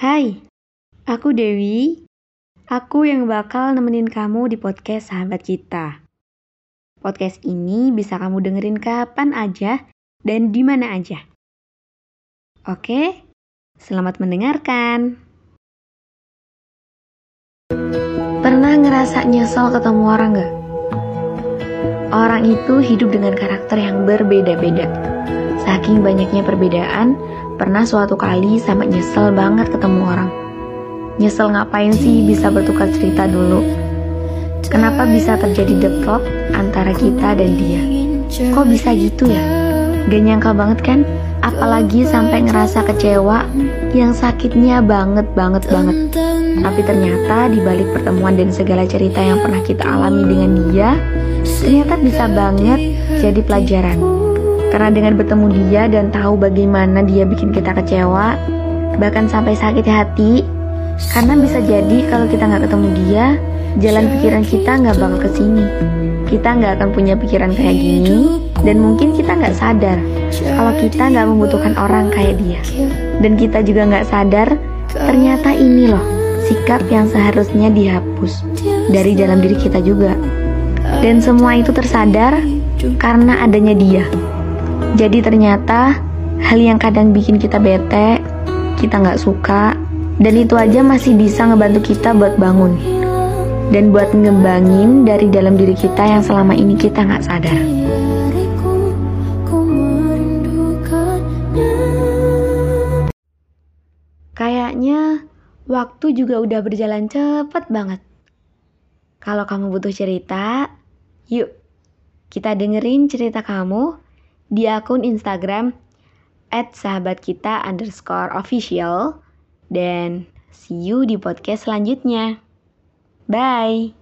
Hai, aku Dewi. Aku yang bakal nemenin kamu di podcast Sahabat Kita. Podcast ini bisa kamu dengerin kapan aja dan di mana aja. Oke, selamat mendengarkan. Pernah ngerasa nyesel ketemu orang gak? Orang itu hidup dengan karakter yang berbeda-beda. Saking banyaknya perbedaan, pernah suatu kali sampai nyesel banget ketemu orang. Nyesel ngapain sih bisa bertukar cerita dulu? Kenapa bisa terjadi deplok antara kita dan dia? Kok bisa gitu ya? Gak nyangka banget kan? Apalagi sampai ngerasa kecewa yang sakitnya banget banget banget. Tapi ternyata di balik pertemuan dan segala cerita yang pernah kita alami dengan dia, ternyata bisa banget jadi pelajaran. Karena dengan bertemu dia dan tahu bagaimana dia bikin kita kecewa, bahkan sampai sakit hati, karena bisa jadi kalau kita nggak ketemu dia, jalan pikiran kita nggak bakal ke sini. Kita nggak akan punya pikiran kayak gini, dan mungkin kita nggak sadar kalau kita nggak membutuhkan orang kayak dia. Dan kita juga nggak sadar, ternyata ini loh sikap yang seharusnya dihapus dari dalam diri kita juga. Dan semua itu tersadar karena adanya dia. Jadi ternyata hal yang kadang bikin kita bete, kita nggak suka, dan itu aja masih bisa ngebantu kita buat bangun dan buat ngembangin dari dalam diri kita yang selama ini kita nggak sadar. Kayaknya waktu juga udah berjalan cepet banget. Kalau kamu butuh cerita, yuk kita dengerin cerita kamu di akun Instagram at sahabat kita underscore official dan see you di podcast selanjutnya. Bye.